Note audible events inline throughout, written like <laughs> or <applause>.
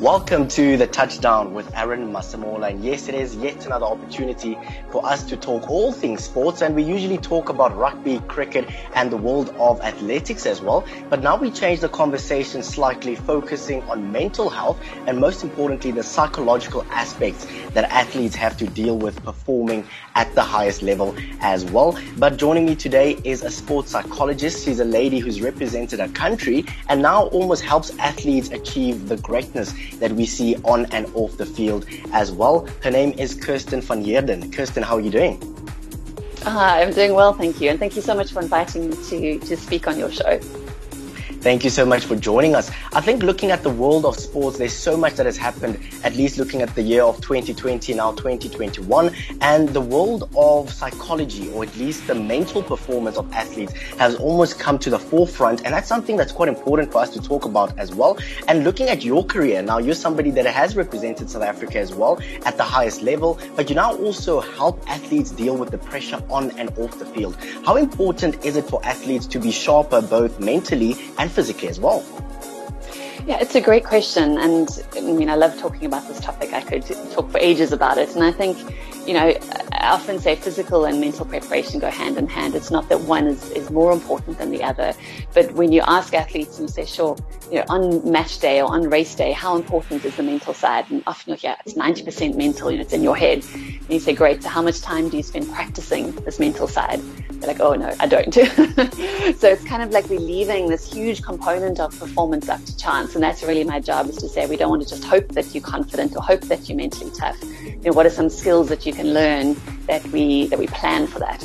Welcome to the touchdown with Aaron Masemola. And yes, it is yet another opportunity for us to talk all things sports. And we usually talk about rugby, cricket, and the world of athletics as well. But now we change the conversation slightly, focusing on mental health and most importantly, the psychological aspects that athletes have to deal with performing at the highest level as well. But joining me today is a sports psychologist. She's a lady who's represented a country and now almost helps athletes achieve the greatness that we see on and off the field as well. Her name is Kirsten van Heerden. Kirsten, how are you doing? Hi, I'm doing well, thank you. And thank you so much for inviting me to, to speak on your show. Thank you so much for joining us. I think looking at the world of sports, there's so much that has happened, at least looking at the year of 2020, now 2021, and the world of psychology, or at least the mental performance of athletes has almost come to the forefront. And that's something that's quite important for us to talk about as well. And looking at your career, now you're somebody that has represented South Africa as well at the highest level, but you now also help athletes deal with the pressure on and off the field. How important is it for athletes to be sharper both mentally and physically as well? Yeah, it's a great question. And I mean, I love talking about this topic. I could talk for ages about it. And I think, you know, I often say physical and mental preparation go hand in hand. It's not that one is, is more important than the other. But when you ask athletes and you say, sure, you know, on match day or on race day, how important is the mental side? And often you'll hear it's 90% mental, you know, it's in your head. And you say, great. So how much time do you spend practicing this mental side? They're like, oh no, I don't. <laughs> so it's kind of like we're leaving this huge component of performance up to chance. And that's really my job is to say we don't want to just hope that you're confident or hope that you're mentally tough. You know, what are some skills that you can learn that we that we plan for that?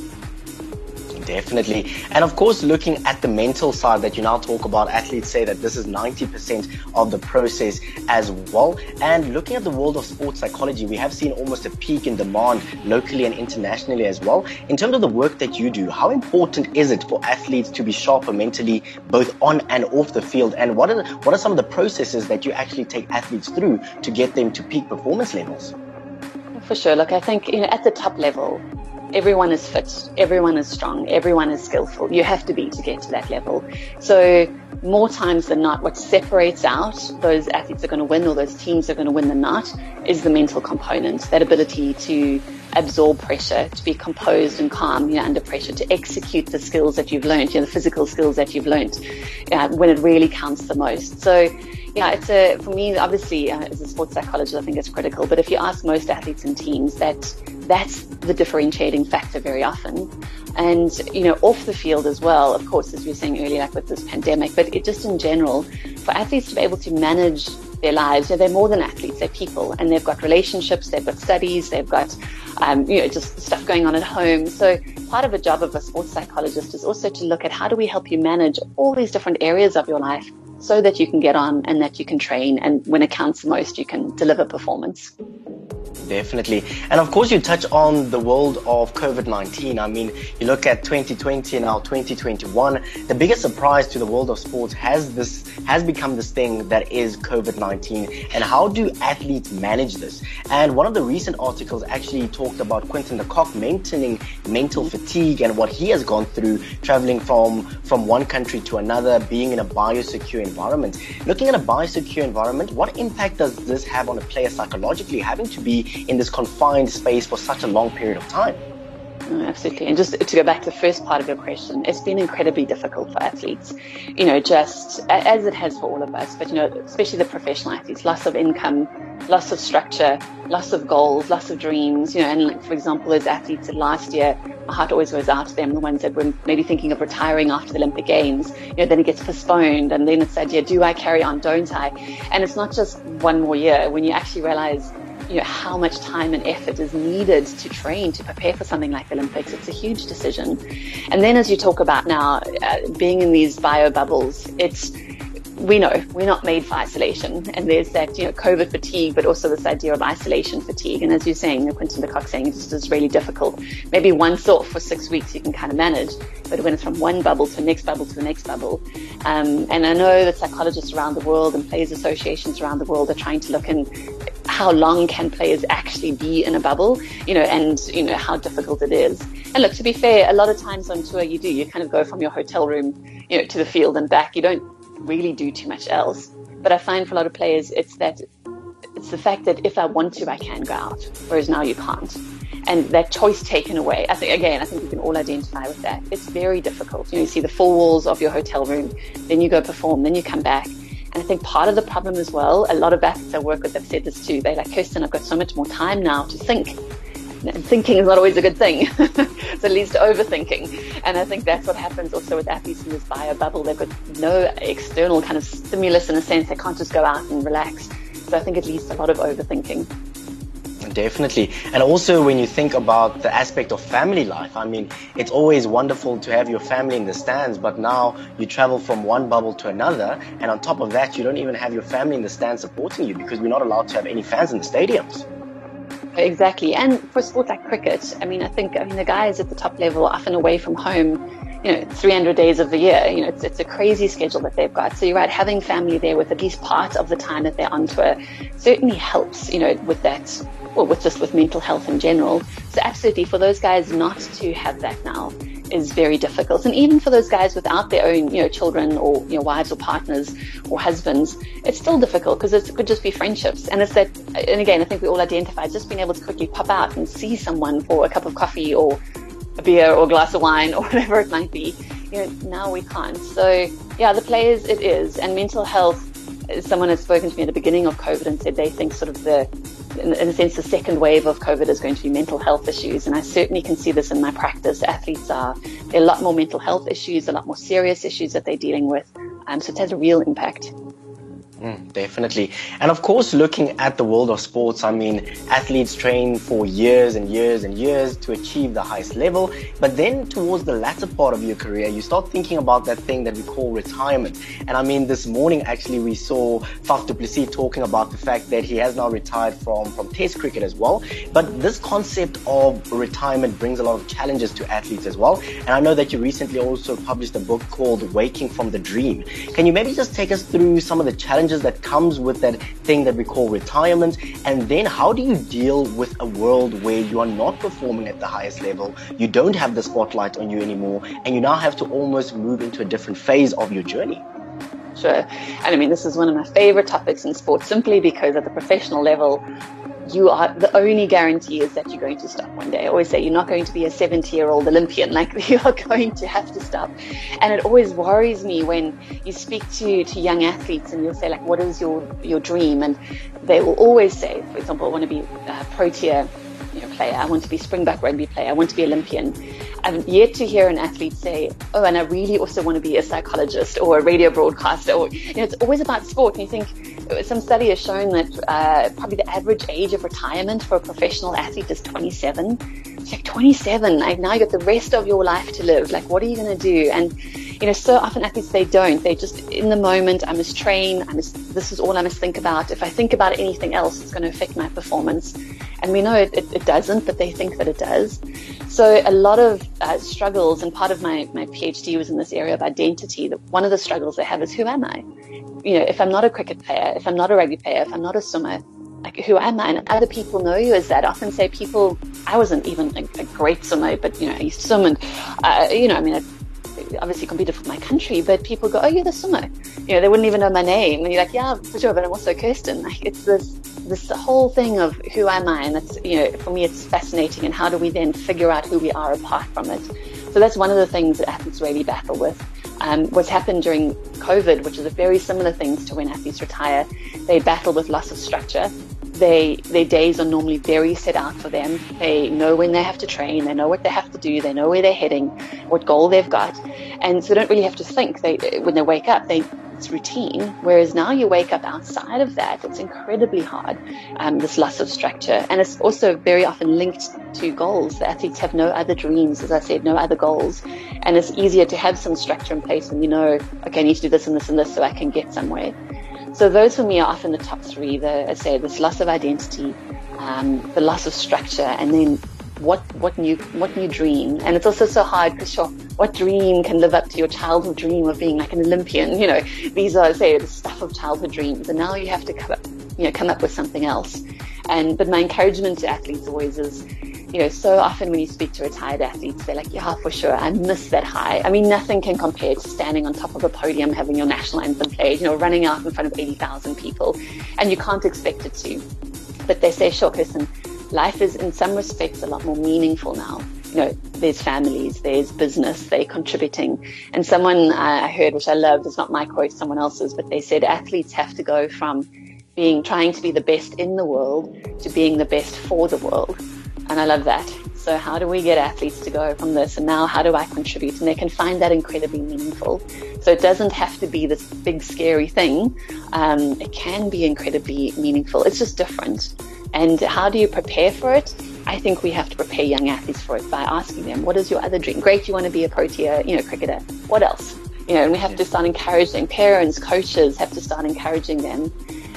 Definitely. And of course, looking at the mental side that you now talk about, athletes say that this is 90% of the process as well. And looking at the world of sports psychology, we have seen almost a peak in demand locally and internationally as well. In terms of the work that you do, how important is it for athletes to be sharper mentally, both on and off the field? And what are, what are some of the processes that you actually take athletes through to get them to peak performance levels? For sure. Look, I think, you know, at the top level, everyone is fit, everyone is strong, everyone is skillful. You have to be to get to that level. So more times than not, what separates out those athletes are going to win or those teams are going to win the not is the mental component, that ability to absorb pressure, to be composed and calm, you know, under pressure, to execute the skills that you've learned, you know, the physical skills that you've learned uh, when it really counts the most. So yeah, it's a, for me, obviously, uh, as a sports psychologist, I think it's critical. But if you ask most athletes and teams, that that's the differentiating factor very often. And, you know, off the field as well, of course, as we were saying earlier, like with this pandemic, but it just in general, for athletes to be able to manage their lives, they're more than athletes, they're people and they've got relationships, they've got studies, they've got, um, you know, just stuff going on at home. So part of a job of a sports psychologist is also to look at how do we help you manage all these different areas of your life so that you can get on and that you can train and when it counts the most, you can deliver performance. Definitely. And of course, you touch on the world of COVID-19. I mean, you look at 2020 and now 2021, the biggest surprise to the world of sports has this, has become this thing that is COVID-19. And how do athletes manage this? And one of the recent articles actually talked about Quinton de Kock maintaining mental fatigue and what he has gone through traveling from, from one country to another, being in a biosecure environment. Looking at a biosecure environment, what impact does this have on a player psychologically, having to be in this confined space for such a long period of time. Absolutely. And just to go back to the first part of your question, it's been incredibly difficult for athletes, you know, just as it has for all of us, but, you know, especially the professional athletes, loss of income, loss of structure, loss of goals, loss of dreams, you know, and like, for example, as athletes said last year, my heart always goes out to them, the ones that were maybe thinking of retiring after the Olympic Games, you know, then it gets postponed and then it's that, yeah, do I carry on, don't I? And it's not just one more year when you actually realize you know, how much time and effort is needed to train to prepare for something like the Olympics. It's a huge decision. And then as you talk about now, uh, being in these bio bubbles, it's, we know we're not made for isolation. And there's that, you know, COVID fatigue, but also this idea of isolation fatigue. And as you're saying, Quinton de Kock saying it's just really difficult. Maybe once off for six weeks you can kind of manage, but when it's from one bubble to the next bubble to the next bubble. Um, and I know that psychologists around the world and players associations around the world are trying to look in how long can players actually be in a bubble, you know, and, you know, how difficult it is. And look, to be fair, a lot of times on tour you do, you kind of go from your hotel room, you know, to the field and back. You don't really do too much else. But I find for a lot of players, it's that, it's the fact that if I want to, I can go out, whereas now you can't and that choice taken away. I think again, I think we can all identify with that. It's very difficult. You know, you see the four walls of your hotel room, then you go perform, then you come back. And I think part of the problem as well, a lot of athletes I work with have said this too. They're like, Kirsten, I've got so much more time now to think. And thinking is not always a good thing. <laughs> so it leads to overthinking. And I think that's what happens also with athletes in this bio bubble. They've got no external kind of stimulus in a sense. They can't just go out and relax. So I think it leads to a lot of overthinking. Definitely. And also when you think about the aspect of family life, I mean, it's always wonderful to have your family in the stands, but now you travel from one bubble to another. And on top of that, you don't even have your family in the stands supporting you because we're not allowed to have any fans in the stadiums. Exactly. And for sports like cricket, I mean, I think, I mean, the guys at the top level often away from home you know, 300 days of the year. You know, it's, it's a crazy schedule that they've got. So you're right, having family there with at least part of the time that they're on tour certainly helps, you know, with that, or with just with mental health in general. So absolutely, for those guys not to have that now is very difficult. And even for those guys without their own, you know, children or, you know, wives or partners or husbands, it's still difficult because it could just be friendships. And it's that, and again, I think we all identify just being able to quickly pop out and see someone for a cup of coffee or a beer or a glass of wine or <laughs> whatever it might be. You know, now we can't. So yeah, the players it is, and mental health. Someone had spoken to me at the beginning of COVID and said they think sort of the, in, a sense, the second wave of COVID is going to be mental health issues, and I certainly can see this in my practice. Athletes are are a lot more mental health issues, a lot more serious issues that they're dealing with, um, so it has a real impact. Mm, definitely. And of course, looking at the world of sports, I mean, athletes train for years and years and years to achieve the highest level. But then towards the latter part of your career, you start thinking about that thing that we call retirement. And I mean, this morning, actually, we saw Faf du Plessis talking about the fact that he has now retired from, from test cricket as well. But this concept of retirement brings a lot of challenges to athletes as well. And I know that you recently also published a book called Waking from the Dream. Can you maybe just take us through some of the challenges challenges that comes with that thing that we call retirement? And then how do you deal with a world where you are not performing at the highest level, you don't have the spotlight on you anymore, and you now have to almost move into a different phase of your journey? Sure. And I mean, this is one of my favorite topics in sports simply because at the professional level, you are the only guarantee is that you're going to stop one day. I always say you're not going to be a 70 year old Olympian. <laughs> Like you are going to have to stop. And it always worries me when you speak to, to young athletes and you'll say like, what is your, your dream? And they will always say, for example, I want to be a Protea you know, player. I want to be Springbok rugby player. I want to be Olympian. I've yet to hear an athlete say, "Oh, and I really also want to be a psychologist or a radio broadcaster." Or you know, it's always about sport. And you think some study has shown that uh, probably the average age of retirement for a professional athlete is 27. It's like 27. Like now got the rest of your life to live. Like, what are you going to do? And you know, so often athletes they don't. They just in the moment. I must train. I must. This is all I must think about. If I think about anything else, it's going to affect my performance. And we know it, it, it doesn't, but they think that it does. So a lot of uh, struggles, and part of my my PhD was in this area of identity. That one of the struggles they have is who am I? You know, if I'm not a cricket player, if I'm not a rugby player, if I'm not a swimmer, like who am I? And other people know you as that. Often say people, I wasn't even a, a great swimmer, but you know, I used to swim and, uh, you know, I mean, I obviously competed for my country, but people go, oh, you're the swimmer. You know, they wouldn't even know my name. And you're like, yeah, for sure, but I'm also Kirsten. Like it's this, this whole thing of who am I? And that's, you know, for me, it's fascinating. And how do we then figure out who we are apart from it? So that's one of the things that athletes really battle with. Um, what's happened during COVID, which is a very similar things to when athletes retire, they battle with loss of structure they their days are normally very set out for them. They know when they have to train, they know what they have to do, they know where they're heading, what goal they've got, and so they don't really have to think. They when they wake up, they it's routine. Whereas now you wake up outside of that, it's incredibly hard. Um, this loss of structure, and it's also very often linked to goals. The athletes have no other dreams, as I said, no other goals, and it's easier to have some structure in place when you know, okay, I need to do this and this and this so I can get somewhere. So those for me are often the top three. The, I say this loss of identity, um, the loss of structure, and then what what new what new dream? And it's also so hard because sure, what dream can live up to your childhood dream of being like an Olympian? <laughs> You know, these are say the stuff of childhood dreams, and now you have to come up, you know, come up with something else. And but my encouragement to athletes always is, you know, so often when you speak to retired athletes, they're like, yeah, for sure, I miss that high. I mean, nothing can compare to standing on top of a podium, having your national anthem played, you know, running out in front of 80,000 people, and you can't expect it to. But they say, sure, Kirsten, life is in some respects a lot more meaningful now. You know, there's families, there's business, they're contributing. And someone uh, I heard, which I loved, it's not my quote, someone else's, but they said athletes have to go from being trying to be the best in the world to being the best for the world. And I love that. So how do we get athletes to go from this and now how do I contribute? And they can find that incredibly meaningful. So it doesn't have to be this big scary thing. Um, it can be incredibly meaningful. It's just different. And how do you prepare for it? I think we have to prepare young athletes for it by asking them, what is your other dream? Great, you want to be a Protea, you know, cricketer. What else? You know, and we have to start encouraging parents, coaches have to start encouraging them.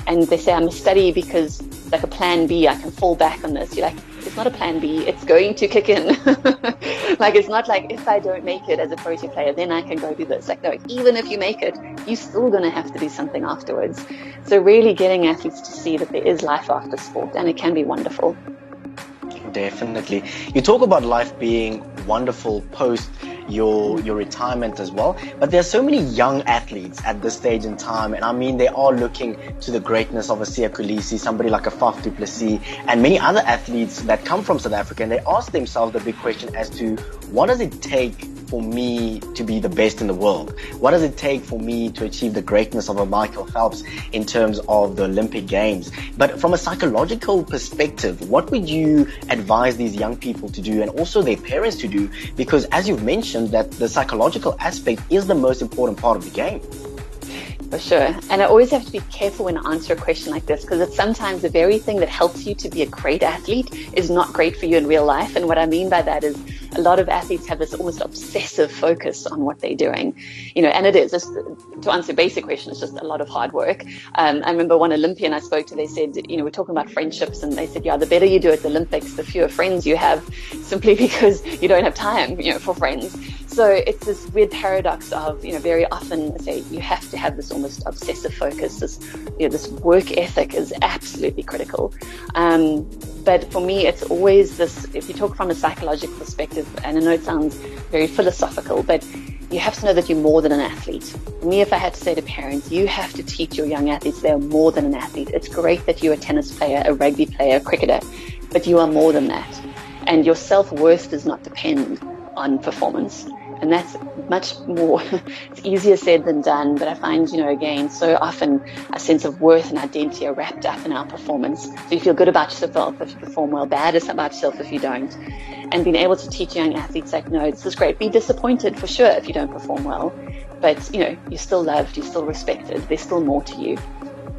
And they say, I'm a study because like a plan B, I can fall back on this. You're like, it's not a plan B. It's going to kick in. <laughs> like, it's not like if I don't make it as a Protea player, then I can go do this. Like, no, even if you make it, you're still going to have to do something afterwards. So really getting athletes to see that there is life after sport and it can be wonderful. Definitely. You talk about life being wonderful post your your retirement as well. But there are so many young athletes at this stage in time, and I mean they are looking to the greatness of a Siya Kolisi, somebody like a Faf du Plessis, and many other athletes that come from South Africa, and they ask themselves the big question as to what does it take for me to be the best in the world? What does it take for me to achieve the greatness of a Michael Phelps in terms of the Olympic Games? But from a psychological perspective, what would you advise these young people to do and also their parents to do? Because as you've mentioned that the psychological aspect is the most important part of the game. For sure. And I always have to be careful when I answer a question like this because it's sometimes the very thing that helps you to be a great athlete is not great for you in real life. And what I mean by that is a lot of athletes have this almost obsessive focus on what they're doing, you know, and it is just to answer basic question, it's just a lot of hard work. Um, I remember one Olympian I spoke to, they said, you know, we're talking about friendships and they said, yeah, the better you do at the Olympics, the fewer friends you have simply <laughs> because you don't have time, you know, for friends. So it's this weird paradox of, you know, very often say you have to have this almost obsessive focus. This, you know, this work ethic is absolutely critical. Um, but for me, it's always this, if you talk from a psychological perspective, and I know it sounds very philosophical, but you have to know that you're more than an athlete. For me, if I had to say to parents, you have to teach your young athletes they're more than an athlete. It's great that you're a tennis player, a rugby player, a cricketer, but you are more than that. And your self-worth does not depend on performance. And that's much more, <laughs> it's easier said than done. But I find, you know, again, so often a sense of worth and identity are wrapped up in our performance. So you feel good about yourself if you perform well, bad about yourself if you don't. And being able to teach young athletes like, no, this is great. Be disappointed for sure if you don't perform well. But, you know, you're still loved, you're still respected. There's still more to you.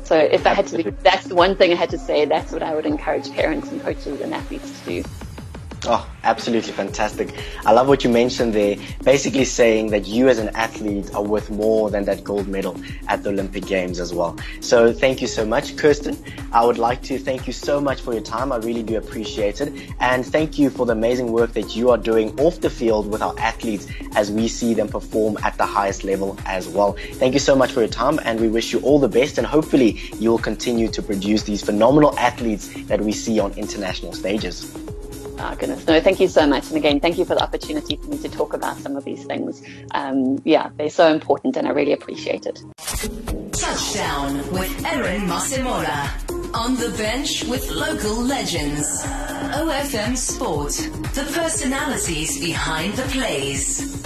So if I had to, that's the one thing I had to say. That's what I would encourage parents and coaches and athletes to do. Oh, absolutely fantastic. I love what you mentioned there, basically saying that you as an athlete are worth more than that gold medal at the Olympic Games as well. So thank you so much, Kirsten. I would like to thank you so much for your time. I really do appreciate it. And thank you for the amazing work that you are doing off the field with our athletes as we see them perform at the highest level as well. Thank you so much for your time and we wish you all the best and hopefully you will continue to produce these phenomenal athletes that we see on international stages. Oh, goodness. No, thank you so much. And again, thank you for the opportunity for me to talk about some of these things. Um, yeah, they're so important and I really appreciate it. Touchdown with Erin Masemola. On the bench with local legends. OFM Sport. The personalities behind the plays.